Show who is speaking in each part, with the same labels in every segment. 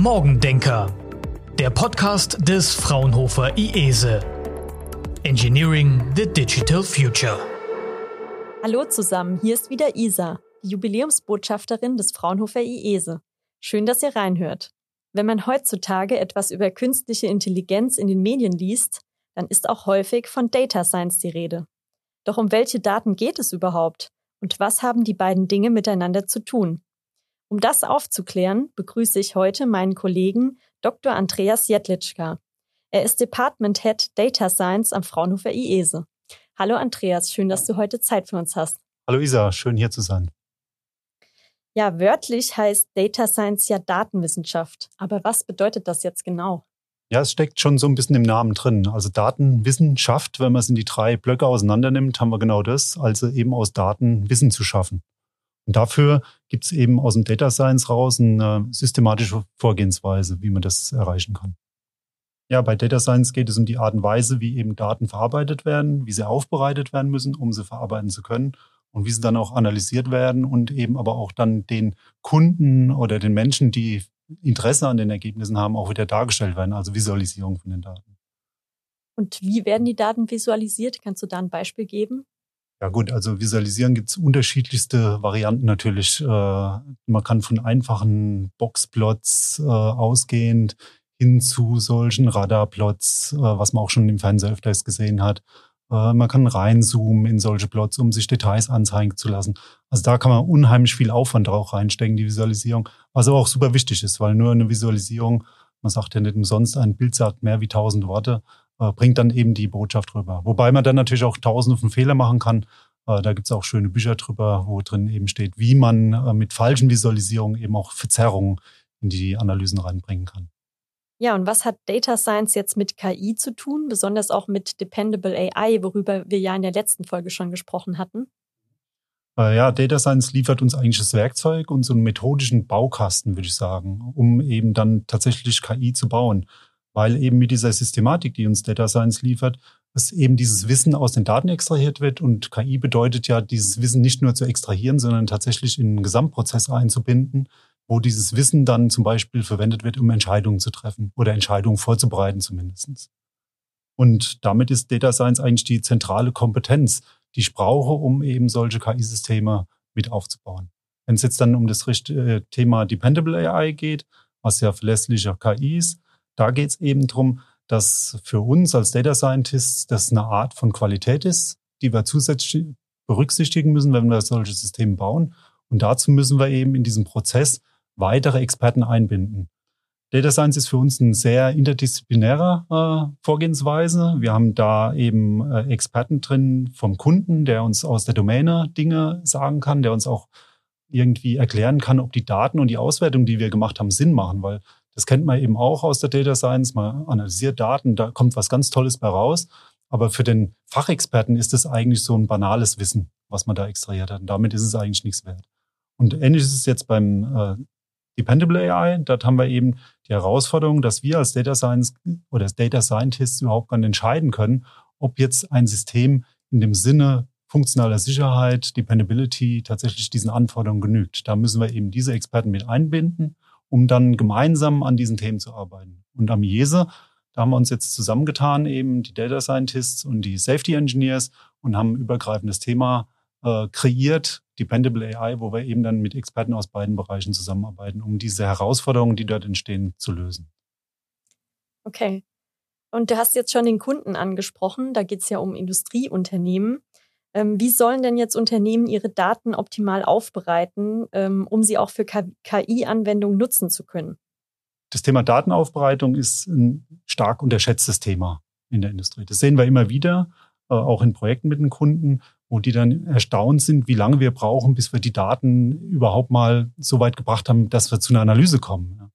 Speaker 1: Morgendenker, der Podcast des Fraunhofer IESE. Engineering the Digital Future.
Speaker 2: Hallo zusammen, hier ist wieder Isa, die Jubiläumsbotschafterin des Fraunhofer IESE. Schön, dass ihr reinhört. Wenn man heutzutage etwas über künstliche Intelligenz in den Medien liest, dann ist auch häufig von Data Science die Rede. Doch um welche Daten geht es überhaupt? Und was haben die beiden Dinge miteinander zu tun? Um das aufzuklären, begrüße ich heute meinen Kollegen Dr. Andreas Jetlitschka. Er ist Department Head Data Science am Fraunhofer IESE. Hallo Andreas, schön, dass du heute Zeit für uns hast.
Speaker 3: Hallo Isa, schön hier zu sein.
Speaker 2: Ja, wörtlich heißt Data Science ja Datenwissenschaft. Aber was bedeutet das jetzt genau?
Speaker 3: Ja, es steckt schon so ein bisschen im Namen drin. Also Datenwissenschaft, wenn man es in die drei Blöcke auseinandernimmt, haben wir genau das, also eben aus Daten Wissen zu schaffen. Und dafür gibt es eben aus dem Data Science raus eine systematische Vorgehensweise, wie man das erreichen kann. Ja, bei Data Science geht es um die Art und Weise, wie eben Daten verarbeitet werden, wie sie aufbereitet werden müssen, um sie verarbeiten zu können und wie sie dann auch analysiert werden und eben aber auch dann den Kunden oder den Menschen, die Interesse an den Ergebnissen haben, auch wieder dargestellt werden, also Visualisierung von den Daten.
Speaker 2: Und wie werden die Daten visualisiert? Kannst du da ein Beispiel geben?
Speaker 3: Ja gut, also visualisieren gibt es unterschiedlichste Varianten natürlich. Äh, man kann von einfachen Boxplots äh, ausgehend hin zu solchen Radarplots, äh, was man auch schon im Fernsehen öfters gesehen hat. Man kann reinzoomen in solche Plots, um sich Details anzeigen zu lassen. Also da kann man unheimlich viel Aufwand drauf reinstecken, die Visualisierung, was aber auch super wichtig ist, weil nur eine Visualisierung, man sagt ja nicht umsonst, ein Bild sagt mehr wie tausend Worte äh, bringt dann eben die Botschaft rüber. Wobei man dann natürlich auch tausende von Fehlern machen kann. Äh, da gibt es auch schöne Bücher drüber, wo drin eben steht, wie man äh, mit falschen Visualisierungen eben auch Verzerrungen in die Analysen reinbringen kann.
Speaker 2: Ja, und was hat Data Science jetzt mit KI zu tun, besonders auch mit Dependable AI, worüber wir ja in der letzten Folge schon gesprochen hatten?
Speaker 3: Ja, Data Science liefert uns eigentlich das Werkzeug und so einen methodischen Baukasten, würde ich sagen, um eben dann tatsächlich KI zu bauen weil eben mit dieser Systematik, die uns Data Science liefert, dass eben dieses Wissen aus den Daten extrahiert wird und KI bedeutet ja, dieses Wissen nicht nur zu extrahieren, sondern tatsächlich in einen Gesamtprozess einzubinden, wo dieses Wissen dann zum Beispiel verwendet wird, um Entscheidungen zu treffen oder Entscheidungen vorzubereiten zumindest. Und damit ist Data Science eigentlich die zentrale Kompetenz, die ich brauche, um eben solche KI-Systeme mit aufzubauen. Wenn es jetzt dann um das äh, Thema Dependable AI geht, was ja verlässlicher KI ist, da geht es eben darum, dass für uns als Data Scientists das eine Art von Qualität ist, die wir zusätzlich berücksichtigen müssen, wenn wir solche Systeme bauen. Und dazu müssen wir eben in diesem Prozess weitere Experten einbinden. Data Science ist für uns eine sehr interdisziplinäre äh, Vorgehensweise. Wir haben da eben äh, Experten drin vom Kunden, der uns aus der Domäne Dinge sagen kann, der uns auch irgendwie erklären kann, ob die Daten und die Auswertung, die wir gemacht haben, Sinn machen, weil das kennt man eben auch aus der Data Science. Man analysiert Daten, da kommt was ganz Tolles bei raus. Aber für den Fachexperten ist es eigentlich so ein banales Wissen, was man da extrahiert hat. Und damit ist es eigentlich nichts wert. Und ähnlich ist es jetzt beim äh, Dependable AI. Dort haben wir eben die Herausforderung, dass wir als Data Science oder als Data Scientists überhaupt gar nicht entscheiden können, ob jetzt ein System in dem Sinne funktionaler Sicherheit, Dependability tatsächlich diesen Anforderungen genügt. Da müssen wir eben diese Experten mit einbinden um dann gemeinsam an diesen Themen zu arbeiten. Und am IESE, da haben wir uns jetzt zusammengetan, eben die Data Scientists und die Safety Engineers und haben ein übergreifendes Thema äh, kreiert, Dependable AI, wo wir eben dann mit Experten aus beiden Bereichen zusammenarbeiten, um diese Herausforderungen, die dort entstehen, zu lösen.
Speaker 2: Okay. Und du hast jetzt schon den Kunden angesprochen, da geht es ja um Industrieunternehmen. Ähm, wie sollen denn jetzt Unternehmen ihre Daten optimal aufbereiten, ähm, um sie auch für KI-Anwendungen nutzen zu können?
Speaker 3: Das Thema Datenaufbereitung ist ein stark unterschätztes Thema in der Industrie. Das sehen wir immer wieder, äh, auch in Projekten mit den Kunden, wo die dann erstaunt sind, wie lange wir brauchen, bis wir die Daten überhaupt mal so weit gebracht haben, dass wir zu einer Analyse kommen.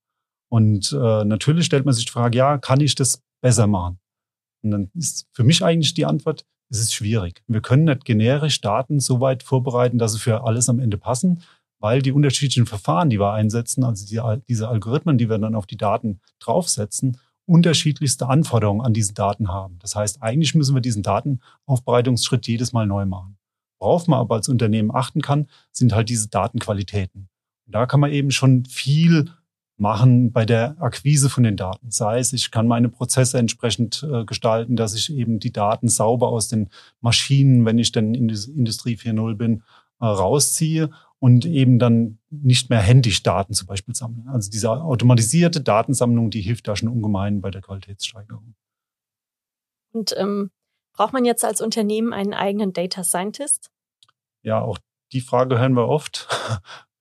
Speaker 3: Und äh, natürlich stellt man sich die Frage, ja, kann ich das besser machen? Und dann ist für mich eigentlich die Antwort, es ist schwierig. Wir können nicht generisch Daten so weit vorbereiten, dass sie für alles am Ende passen, weil die unterschiedlichen Verfahren, die wir einsetzen, also die, diese Algorithmen, die wir dann auf die Daten draufsetzen, unterschiedlichste Anforderungen an diese Daten haben. Das heißt, eigentlich müssen wir diesen Datenaufbereitungsschritt jedes Mal neu machen. Worauf man aber als Unternehmen achten kann, sind halt diese Datenqualitäten. Und da kann man eben schon viel machen bei der Akquise von den Daten. Sei es, ich kann meine Prozesse entsprechend äh, gestalten, dass ich eben die Daten sauber aus den Maschinen, wenn ich dann in Industrie 4.0 bin, äh, rausziehe und eben dann nicht mehr händisch Daten zum Beispiel sammeln. Also diese automatisierte Datensammlung, die hilft da schon ungemein bei der Qualitätssteigerung.
Speaker 2: Und ähm, braucht man jetzt als Unternehmen einen eigenen Data Scientist?
Speaker 3: Ja, auch die Frage hören wir oft.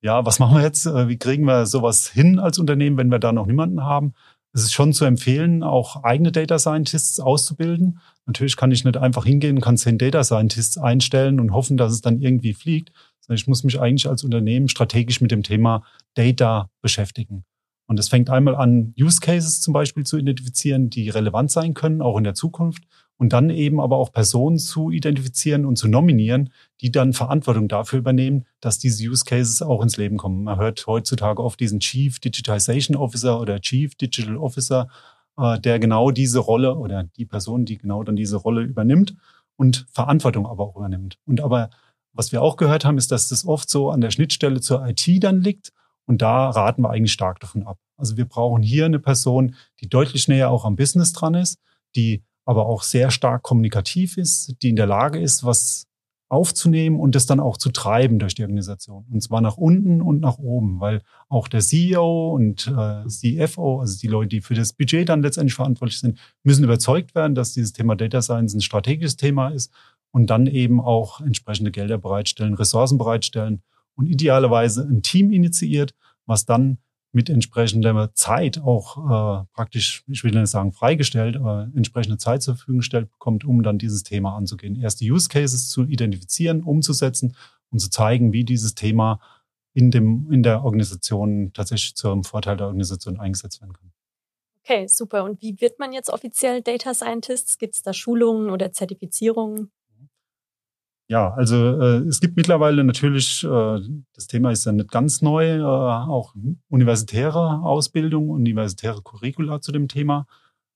Speaker 3: Ja, was machen wir jetzt? Äh, wie kriegen wir sowas hin als Unternehmen, wenn wir da noch niemanden haben? Es ist schon zu empfehlen, auch eigene Data Scientists auszubilden. Natürlich kann ich nicht einfach hingehen und kann zehn Data Scientists einstellen und hoffen, dass es dann irgendwie fliegt. Ich muss mich eigentlich als Unternehmen strategisch mit dem Thema Data beschäftigen. Und es fängt einmal an, Use Cases zum Beispiel zu identifizieren, die relevant sein können, auch in der Zukunft und dann eben aber auch Personen zu identifizieren und zu nominieren, die dann Verantwortung dafür übernehmen, dass diese Use Cases auch ins Leben kommen. Man hört heutzutage oft diesen Chief Digitization Officer oder Chief Digital Officer, äh, der genau diese Rolle oder die Person, die genau dann diese Rolle übernimmt und Verantwortung aber auch übernimmt. Und aber was wir auch gehört haben, ist, dass das oft so an der Schnittstelle zur IT dann liegt. Und da raten wir eigentlich stark davon ab. Also wir brauchen hier eine Person, die deutlich näher auch am Business dran ist, die aber auch sehr stark kommunikativ ist, die in der Lage ist, was aufzunehmen und das dann auch zu treiben durch die Organisation. Und zwar nach unten und nach oben, weil auch der CEO und äh, CFO, also die Leute, die für das Budget dann letztendlich verantwortlich sind, müssen überzeugt werden, dass dieses Thema Data Science ein strategisches Thema ist und dann eben auch entsprechende Gelder bereitstellen, Ressourcen bereitstellen und idealerweise ein Team initiiert, was dann mit entsprechender Zeit auch äh, praktisch, ich will nicht sagen freigestellt, aber entsprechende Zeit zur Verfügung gestellt bekommt, um dann dieses Thema anzugehen. Erste Use Cases zu identifizieren, umzusetzen und zu zeigen, wie dieses Thema in, dem, in der Organisation tatsächlich zum Vorteil der Organisation eingesetzt werden kann.
Speaker 2: Okay, super. Und wie wird man jetzt offiziell Data Scientist? Gibt es da Schulungen oder Zertifizierungen?
Speaker 3: Ja, also äh, es gibt mittlerweile natürlich, äh, das Thema ist ja nicht ganz neu, äh, auch universitäre Ausbildung, universitäre Curricula zu dem Thema.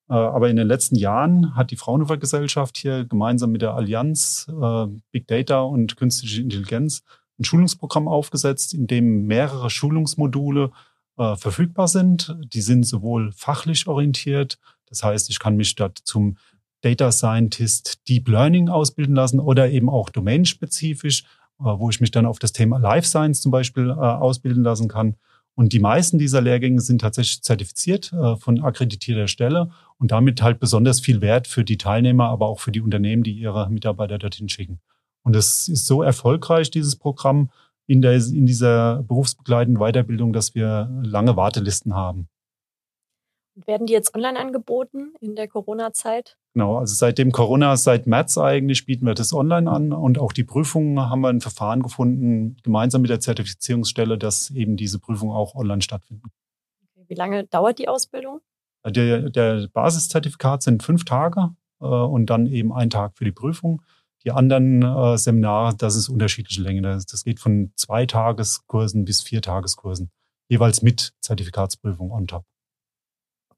Speaker 3: Äh, aber in den letzten Jahren hat die Fraunhofer Gesellschaft hier gemeinsam mit der Allianz äh, Big Data und Künstliche Intelligenz ein Schulungsprogramm aufgesetzt, in dem mehrere Schulungsmodule äh, verfügbar sind. Die sind sowohl fachlich orientiert, das heißt, ich kann mich dort zum Data Scientist Deep Learning ausbilden lassen oder eben auch domainspezifisch, äh, wo ich mich dann auf das Thema Life Science zum Beispiel äh, ausbilden lassen kann. Und die meisten dieser Lehrgänge sind tatsächlich zertifiziert äh, von akkreditierter Stelle und damit halt besonders viel wert für die Teilnehmer, aber auch für die Unternehmen, die ihre Mitarbeiter dorthin schicken. Und es ist so erfolgreich, dieses Programm in, der, in dieser berufsbegleitenden Weiterbildung, dass wir lange Wartelisten haben.
Speaker 2: Werden die jetzt online angeboten in der Corona-Zeit?
Speaker 3: Genau, also seitdem Corona, seit März eigentlich bieten wir das online an und auch die Prüfungen haben wir ein Verfahren gefunden, gemeinsam mit der Zertifizierungsstelle, dass eben diese Prüfungen auch online stattfinden.
Speaker 2: Wie lange dauert die Ausbildung?
Speaker 3: Der, der Basiszertifikat sind fünf Tage äh, und dann eben ein Tag für die Prüfung. Die anderen äh, Seminare, das ist unterschiedliche Länge. Das, das geht von zwei Tageskursen bis vier Tageskursen, jeweils mit Zertifikatsprüfung on top.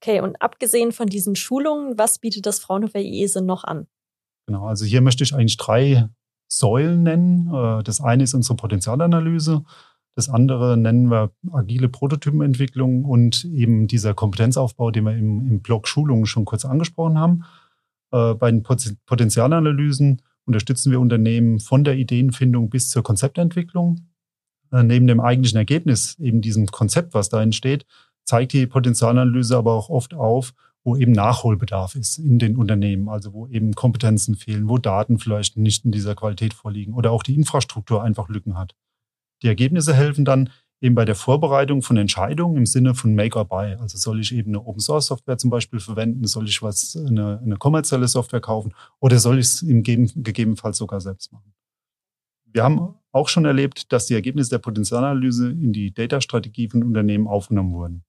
Speaker 2: Okay, und abgesehen von diesen Schulungen, was bietet das Fraunhofer IESE noch an?
Speaker 3: Genau, also hier möchte ich eigentlich drei Säulen nennen. Äh, das eine ist unsere Potenzialanalyse. Das andere nennen wir agile Prototypenentwicklung und eben dieser Kompetenzaufbau, den wir im, im Blog Schulungen schon kurz angesprochen haben. Äh, bei den Potenzialanalysen unterstützen wir Unternehmen von der Ideenfindung bis zur Konzeptentwicklung. Äh, neben dem eigentlichen Ergebnis, eben diesem Konzept, was da entsteht, zeigt die Potenzialanalyse aber auch oft auf, wo eben Nachholbedarf ist in den Unternehmen, also wo eben Kompetenzen fehlen, wo Daten vielleicht nicht in dieser Qualität vorliegen oder auch die Infrastruktur einfach Lücken hat. Die Ergebnisse helfen dann eben bei der Vorbereitung von Entscheidungen im Sinne von Make or Buy. Also soll ich eben eine Open Source Software zum Beispiel verwenden, soll ich was, eine, eine kommerzielle Software kaufen oder soll ich es im gegebenenfalls sogar selbst machen. Wir haben auch schon erlebt, dass die Ergebnisse der Potenzialanalyse in die Data-Strategie von Unternehmen aufgenommen wurden.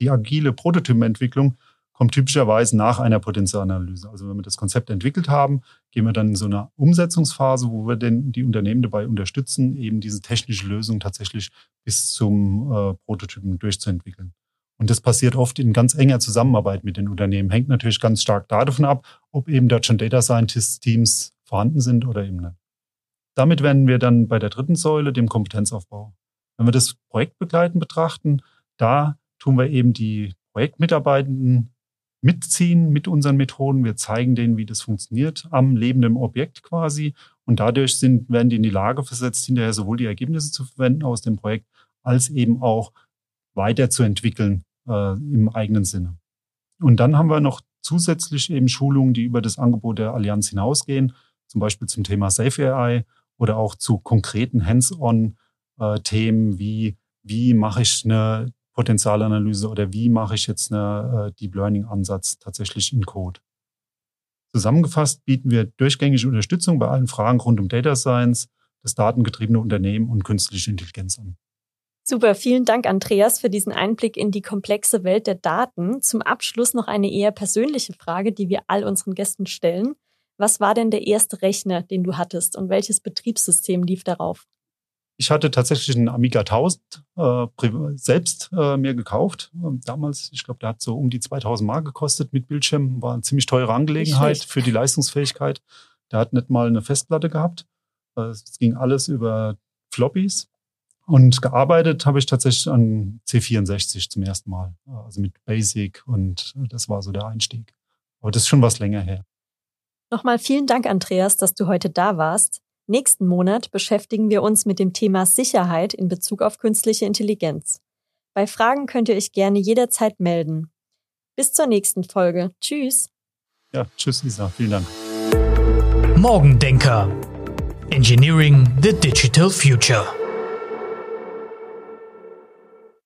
Speaker 3: Die agile Prototypenentwicklung kommt typischerweise nach einer Potenzialanalyse. Also wenn wir das Konzept entwickelt haben, gehen wir dann in so eine Umsetzungsphase, wo wir denn die Unternehmen dabei unterstützen, eben diese technische Lösung tatsächlich bis zum äh, Prototypen durchzuentwickeln. Und das passiert oft in ganz enger Zusammenarbeit mit den Unternehmen. Hängt natürlich ganz stark davon ab, ob eben dort schon Data Scientist Teams vorhanden sind oder eben nicht. Damit werden wir dann bei der dritten Säule, dem Kompetenzaufbau. Wenn wir das Projektbegleiten betrachten, da tun wir eben die Projektmitarbeitenden mitziehen mit unseren Methoden. Wir zeigen denen, wie das funktioniert am lebenden Objekt quasi. Und dadurch sind, werden die in die Lage versetzt, hinterher sowohl die Ergebnisse zu verwenden aus dem Projekt, als eben auch weiterzuentwickeln äh, im eigenen Sinne. Und dann haben wir noch zusätzlich eben Schulungen, die über das Angebot der Allianz hinausgehen, zum Beispiel zum Thema Safe AI oder auch zu konkreten Hands-on-Themen äh, wie, wie mache ich eine Potenzialanalyse oder wie mache ich jetzt eine äh, Deep Learning Ansatz tatsächlich in Code. Zusammengefasst bieten wir durchgängige Unterstützung bei allen Fragen rund um Data Science, das datengetriebene Unternehmen und künstliche Intelligenz an.
Speaker 2: Super, vielen Dank, Andreas, für diesen Einblick in die komplexe Welt der Daten. Zum Abschluss noch eine eher persönliche Frage, die wir all unseren Gästen stellen. Was war denn der erste Rechner, den du hattest und welches Betriebssystem lief darauf?
Speaker 3: Ich hatte tatsächlich einen Amiga 1000 äh, selbst äh, mir gekauft. Ähm, damals, ich glaube, der hat so um die 2000 Mark gekostet mit Bildschirm. War eine ziemlich teure Angelegenheit für die Leistungsfähigkeit. Der hat nicht mal eine Festplatte gehabt. Äh, es ging alles über Floppies. Und gearbeitet habe ich tatsächlich an C64 zum ersten Mal. Also mit Basic und das war so der Einstieg. Aber das ist schon was länger her.
Speaker 2: Nochmal vielen Dank, Andreas, dass du heute da warst. Nächsten Monat beschäftigen wir uns mit dem Thema Sicherheit in Bezug auf künstliche Intelligenz. Bei Fragen könnt ihr euch gerne jederzeit melden. Bis zur nächsten Folge. Tschüss.
Speaker 3: Ja, tschüss, Lisa. Vielen Dank.
Speaker 1: Morgendenker. Engineering the Digital Future.